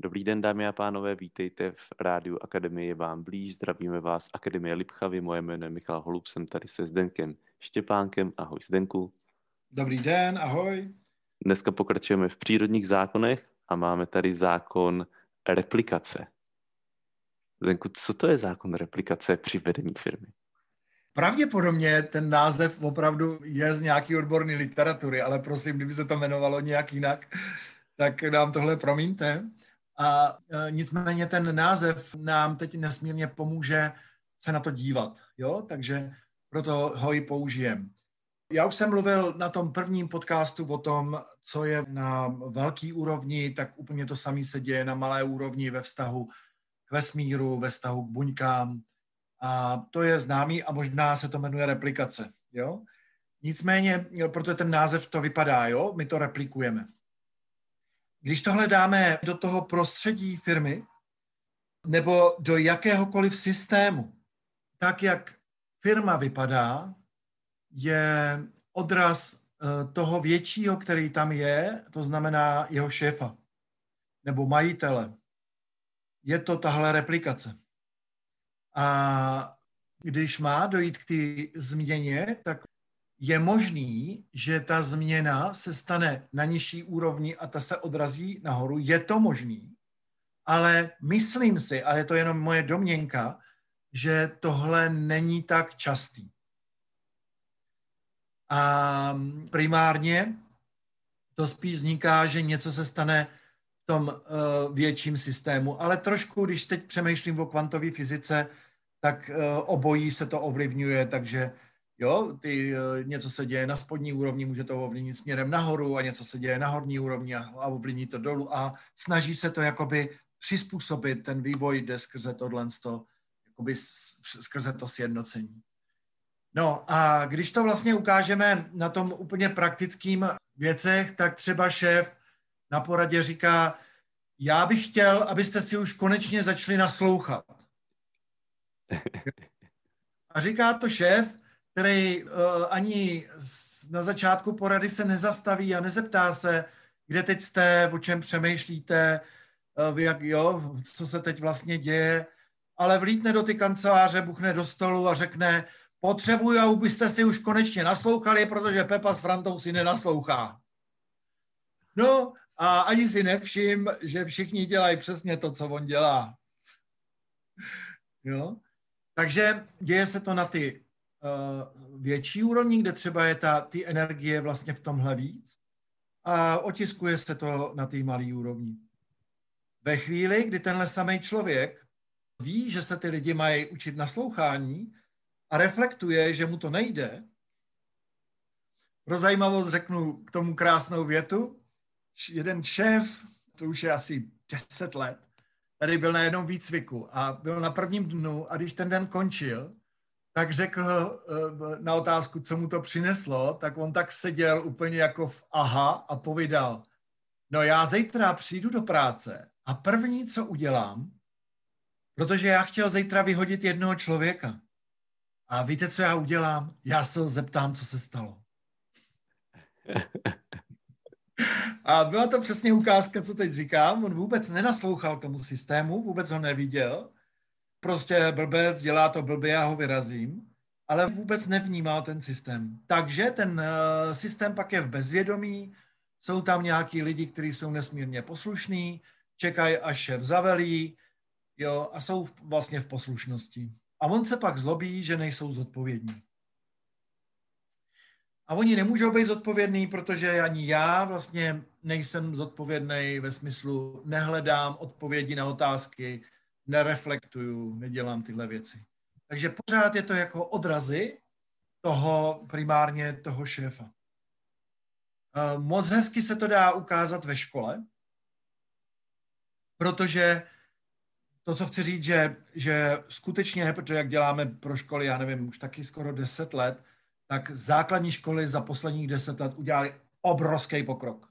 Dobrý den, dámy a pánové, vítejte v rádiu Akademie vám blíž. Zdravíme vás Akademie Lipchavy, moje jméno je Michal Holub, jsem tady se Zdenkem Štěpánkem. Ahoj Zdenku. Dobrý den, ahoj. Dneska pokračujeme v přírodních zákonech a máme tady zákon replikace. Zdenku, co to je zákon replikace při vedení firmy? Pravděpodobně ten název opravdu je z nějaký odborné literatury, ale prosím, kdyby se to jmenovalo nějak jinak, tak nám tohle promiňte. A e, nicméně ten název nám teď nesmírně pomůže se na to dívat, jo? takže proto ho i použijem. Já už jsem mluvil na tom prvním podcastu o tom, co je na velký úrovni, tak úplně to samé se děje na malé úrovni ve vztahu k vesmíru, ve vztahu k buňkám. A to je známý a možná se to jmenuje replikace. Jo? Nicméně, protože ten název to vypadá, jo? my to replikujeme. Když tohle dáme do toho prostředí firmy nebo do jakéhokoliv systému, tak jak firma vypadá, je odraz eh, toho většího, který tam je, to znamená jeho šéfa nebo majitele. Je to tahle replikace. A když má dojít k té změně, tak je možný, že ta změna se stane na nižší úrovni a ta se odrazí nahoru. Je to možný, ale myslím si, a je to jenom moje domněnka, že tohle není tak častý. A primárně to spíš vzniká, že něco se stane v tom uh, větším systému. Ale trošku, když teď přemýšlím o kvantové fyzice, tak uh, obojí se to ovlivňuje, takže Jo, ty, eh, něco se děje na spodní úrovni, může to ovlivnit směrem nahoru a něco se děje na horní úrovni a, a ovlivní to dolů a snaží se to jakoby přizpůsobit, ten vývoj jde skrze tohle, jakoby skrze to sjednocení. No a když to vlastně ukážeme na tom úplně praktickým věcech, tak třeba šéf na poradě říká, já bych chtěl, abyste si už konečně začali naslouchat. A říká to šéf, který uh, ani na začátku porady se nezastaví a nezeptá se, kde teď jste, o čem přemýšlíte, uh, jak, jo, co se teď vlastně děje, ale vlítne do ty kanceláře, buchne do stolu a řekne, potřebuji, abyste si už konečně naslouchali, protože Pepa s Frantou si nenaslouchá. No a ani si nevšim, že všichni dělají přesně to, co on dělá. Jo? Takže děje se to na ty větší úrovni, kde třeba je ta, ty energie vlastně v tomhle víc a otiskuje se to na té malé úrovni. Ve chvíli, kdy tenhle samý člověk ví, že se ty lidi mají učit naslouchání a reflektuje, že mu to nejde, pro zajímavost řeknu k tomu krásnou větu. Jeden šéf, to už je asi 10 let, tady byl na jednom výcviku a byl na prvním dnu a když ten den končil, tak řekl eh, na otázku, co mu to přineslo, tak on tak seděl úplně jako v aha a povídal, no já zítra přijdu do práce a první, co udělám, protože já chtěl zítra vyhodit jednoho člověka. A víte, co já udělám? Já se ho zeptám, co se stalo. A byla to přesně ukázka, co teď říkám. On vůbec nenaslouchal tomu systému, vůbec ho neviděl prostě blbec, dělá to blbě, já ho vyrazím, ale vůbec nevnímá ten systém. Takže ten uh, systém pak je v bezvědomí, jsou tam nějaký lidi, kteří jsou nesmírně poslušní, čekají, až šéf zavelí, jo, a jsou vlastně v poslušnosti. A on se pak zlobí, že nejsou zodpovědní. A oni nemůžou být zodpovědní, protože ani já vlastně nejsem zodpovědný ve smyslu, nehledám odpovědi na otázky, nereflektuju, nedělám tyhle věci. Takže pořád je to jako odrazy toho primárně toho šéfa. Moc hezky se to dá ukázat ve škole, protože to, co chci říct, že, že skutečně, protože jak děláme pro školy, já nevím, už taky skoro 10 let, tak základní školy za posledních 10 let udělali obrovský pokrok.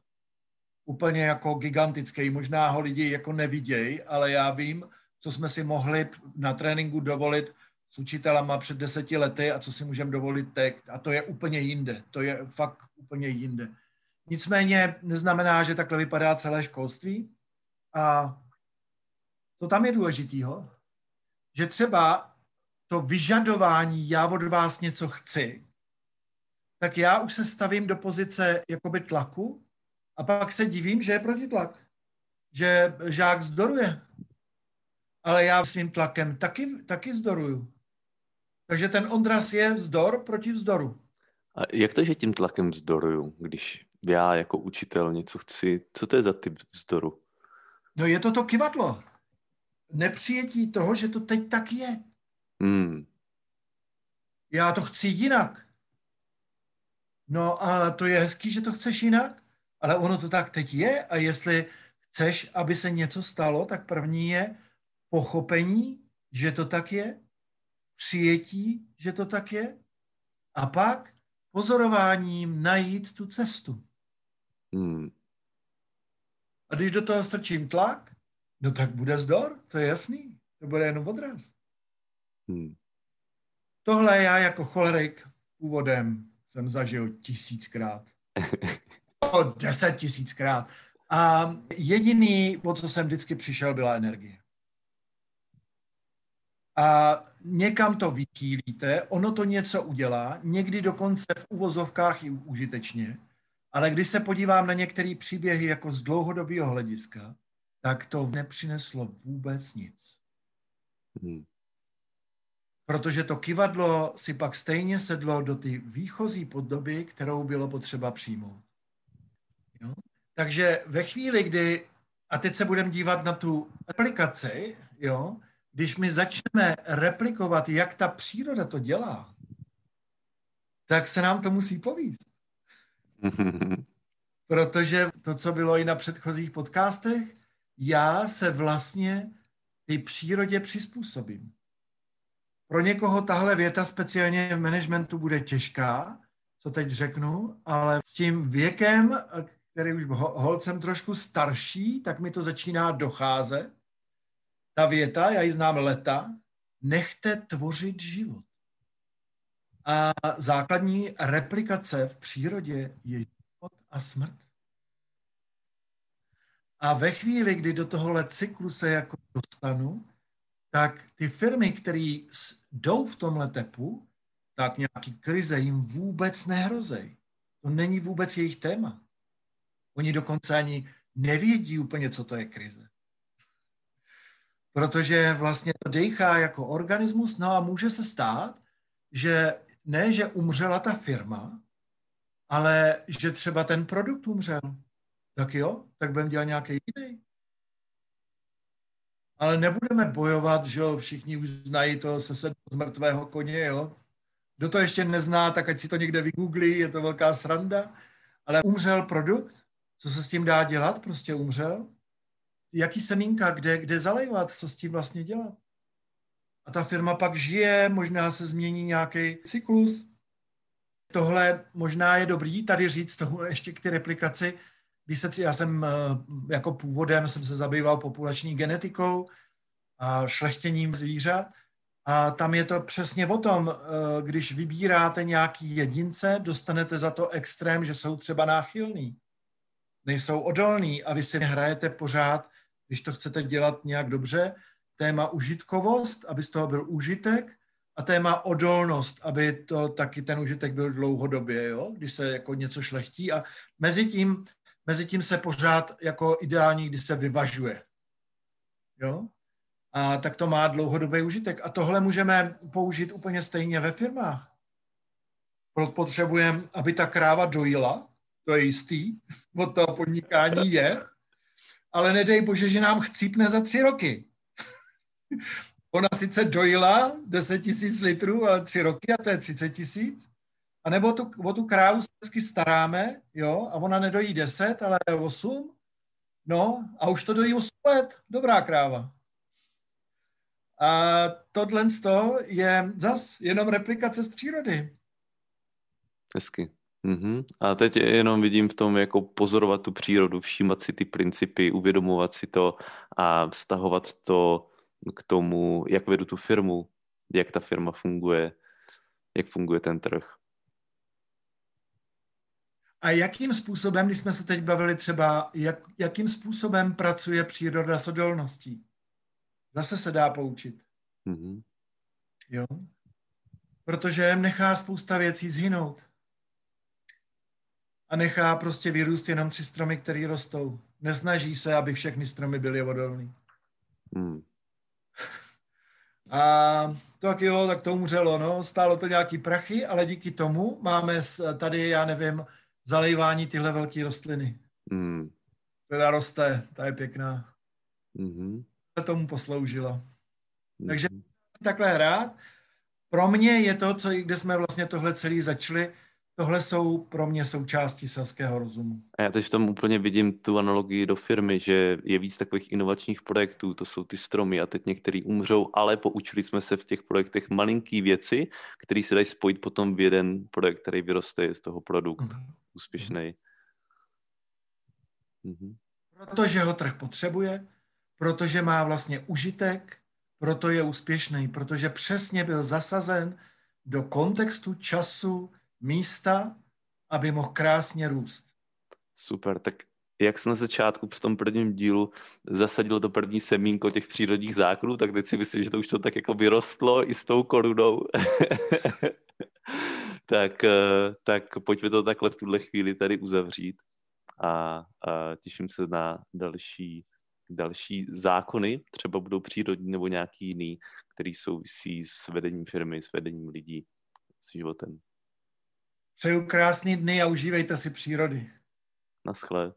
Úplně jako gigantický. Možná ho lidi jako nevidějí, ale já vím, co jsme si mohli na tréninku dovolit s učitelama před deseti lety a co si můžeme dovolit teď. A to je úplně jinde. To je fakt úplně jinde. Nicméně neznamená, že takhle vypadá celé školství. A Co tam je důležitýho? Že třeba to vyžadování, já od vás něco chci, tak já už se stavím do pozice jakoby tlaku a pak se divím, že je protitlak. Že žák vzdoruje. Ale já svým tlakem taky, taky vzdoruju. Takže ten Ondras je vzdor proti vzdoru. A jak to, že tím tlakem vzdoruju, když já jako učitel něco chci? Co to je za typ vzdoru? No je to to kivadlo. Nepřijetí toho, že to teď tak je. Hmm. Já to chci jinak. No a to je hezký, že to chceš jinak, ale ono to tak teď je a jestli chceš, aby se něco stalo, tak první je pochopení, že to tak je, přijetí, že to tak je a pak pozorováním najít tu cestu. Hmm. A když do toho strčím tlak, no tak bude zdor, to je jasný. To bude jenom odraz. Hmm. Tohle já jako cholerik původem jsem zažil tisíckrát. O deset tisíckrát. A jediný, po co jsem vždycky přišel, byla energie. A někam to vychýlíte, ono to něco udělá, někdy dokonce v uvozovkách i užitečně, ale když se podívám na některé příběhy jako z dlouhodobého hlediska, tak to nepřineslo vůbec nic. Hmm. Protože to kivadlo si pak stejně sedlo do ty výchozí podoby, kterou bylo potřeba přijmout. Jo? Takže ve chvíli, kdy, a teď se budeme dívat na tu aplikaci, jo, když my začneme replikovat, jak ta příroda to dělá, tak se nám to musí povíst. Protože to, co bylo i na předchozích podcastech, já se vlastně ty přírodě přizpůsobím. Pro někoho tahle věta speciálně v managementu bude těžká, co teď řeknu, ale s tím věkem, který už holcem trošku starší, tak mi to začíná docházet. Ta věta, já ji znám leta, nechte tvořit život. A základní replikace v přírodě je život a smrt. A ve chvíli, kdy do tohohle cyklu se jako dostanu, tak ty firmy, které jdou v tomhle tepu, tak nějaký krize jim vůbec nehrozej. To není vůbec jejich téma. Oni dokonce ani nevědí úplně, co to je krize. Protože vlastně to dechá jako organismus, no a může se stát, že ne, že umřela ta firma, ale že třeba ten produkt umřel. Tak jo, tak budeme dělat nějaký jiný. Ale nebudeme bojovat, že jo, všichni už znají to se z mrtvého koně, jo. Kdo to ještě nezná, tak ať si to někde vygooglí, je to velká sranda. Ale umřel produkt, co se s tím dá dělat, prostě umřel. Jaký semínka, kde, kde zalejvat, co s tím vlastně dělat. A ta firma pak žije, možná se změní nějaký cyklus. Tohle možná je dobrý tady říct toho ještě k té replikaci, když se, já jsem eh, jako původem jsem se zabýval populační genetikou a šlechtěním zvířat a tam je to přesně o tom, eh, když vybíráte nějaký jedince, dostanete za to extrém, že jsou třeba náchylní, nejsou odolní a vy si hrajete pořád, když to chcete dělat nějak dobře, téma užitkovost, aby z toho byl užitek, a téma odolnost, aby to taky ten užitek byl dlouhodobě, jo? když se jako něco šlechtí a mezi tím mezi tím se pořád jako ideální, když se vyvažuje. Jo? A tak to má dlouhodobý užitek. A tohle můžeme použít úplně stejně ve firmách. Potřebujeme, aby ta kráva dojila, to je jistý, od toho podnikání je, ale nedej bože, že nám chcípne za tři roky. Ona sice dojila 10 tisíc litrů, ale tři roky a to je 30 tisíc. A nebo tu, o tu krávu se vždycky staráme, jo, a ona nedojí 10, ale 8. No, a už to dojí 8 let. Dobrá kráva. A tohle z toho je zas jenom replikace z přírody. Hezky. Mm-hmm. A teď jenom vidím v tom, jako pozorovat tu přírodu, všímat si ty principy, uvědomovat si to a vztahovat to k tomu, jak vedu tu firmu, jak ta firma funguje, jak funguje ten trh. A jakým způsobem, když jsme se teď bavili třeba, jak, jakým způsobem pracuje příroda s odolností? Zase se dá poučit. Mm-hmm. Jo? Protože nechá spousta věcí zhynout. A nechá prostě vyrůst jenom tři stromy, které rostou. Nesnaží se, aby všechny stromy byly odolné. Mm. A tak jo, tak to umřelo, no. Stálo to nějaký prachy, ale díky tomu máme tady, já nevím, zalejvání tyhle velké rostliny. Mm. Teda roste, ta je pěkná. Mm-hmm. Tomu posloužila. Mm-hmm. Takže takhle hrát. Pro mě je to, co, kde jsme vlastně tohle celý začali, tohle jsou pro mě součástí selského rozumu. A já teď v tom úplně vidím tu analogii do firmy, že je víc takových inovačních projektů, to jsou ty stromy a teď některý umřou, ale poučili jsme se v těch projektech malinký věci, které se dají spojit potom v jeden projekt, který vyroste z toho produkt mm-hmm. úspěšný. Mm-hmm. Protože ho trh potřebuje, protože má vlastně užitek, proto je úspěšný, protože přesně byl zasazen do kontextu času, místa, aby mohl krásně růst. Super, tak jak jsi na začátku v tom prvním dílu zasadil to první semínko těch přírodních zákonů, tak teď si myslím, že to už to tak jako vyrostlo i s tou korunou. tak, eh, tak pojďme to takhle v tuhle chvíli tady uzavřít a, a těším se na další, další zákony, třeba budou přírodní nebo nějaký jiný, který souvisí s vedením firmy, s vedením lidí, s životem. Přeju krásný dny a užívejte si přírody. Naschle.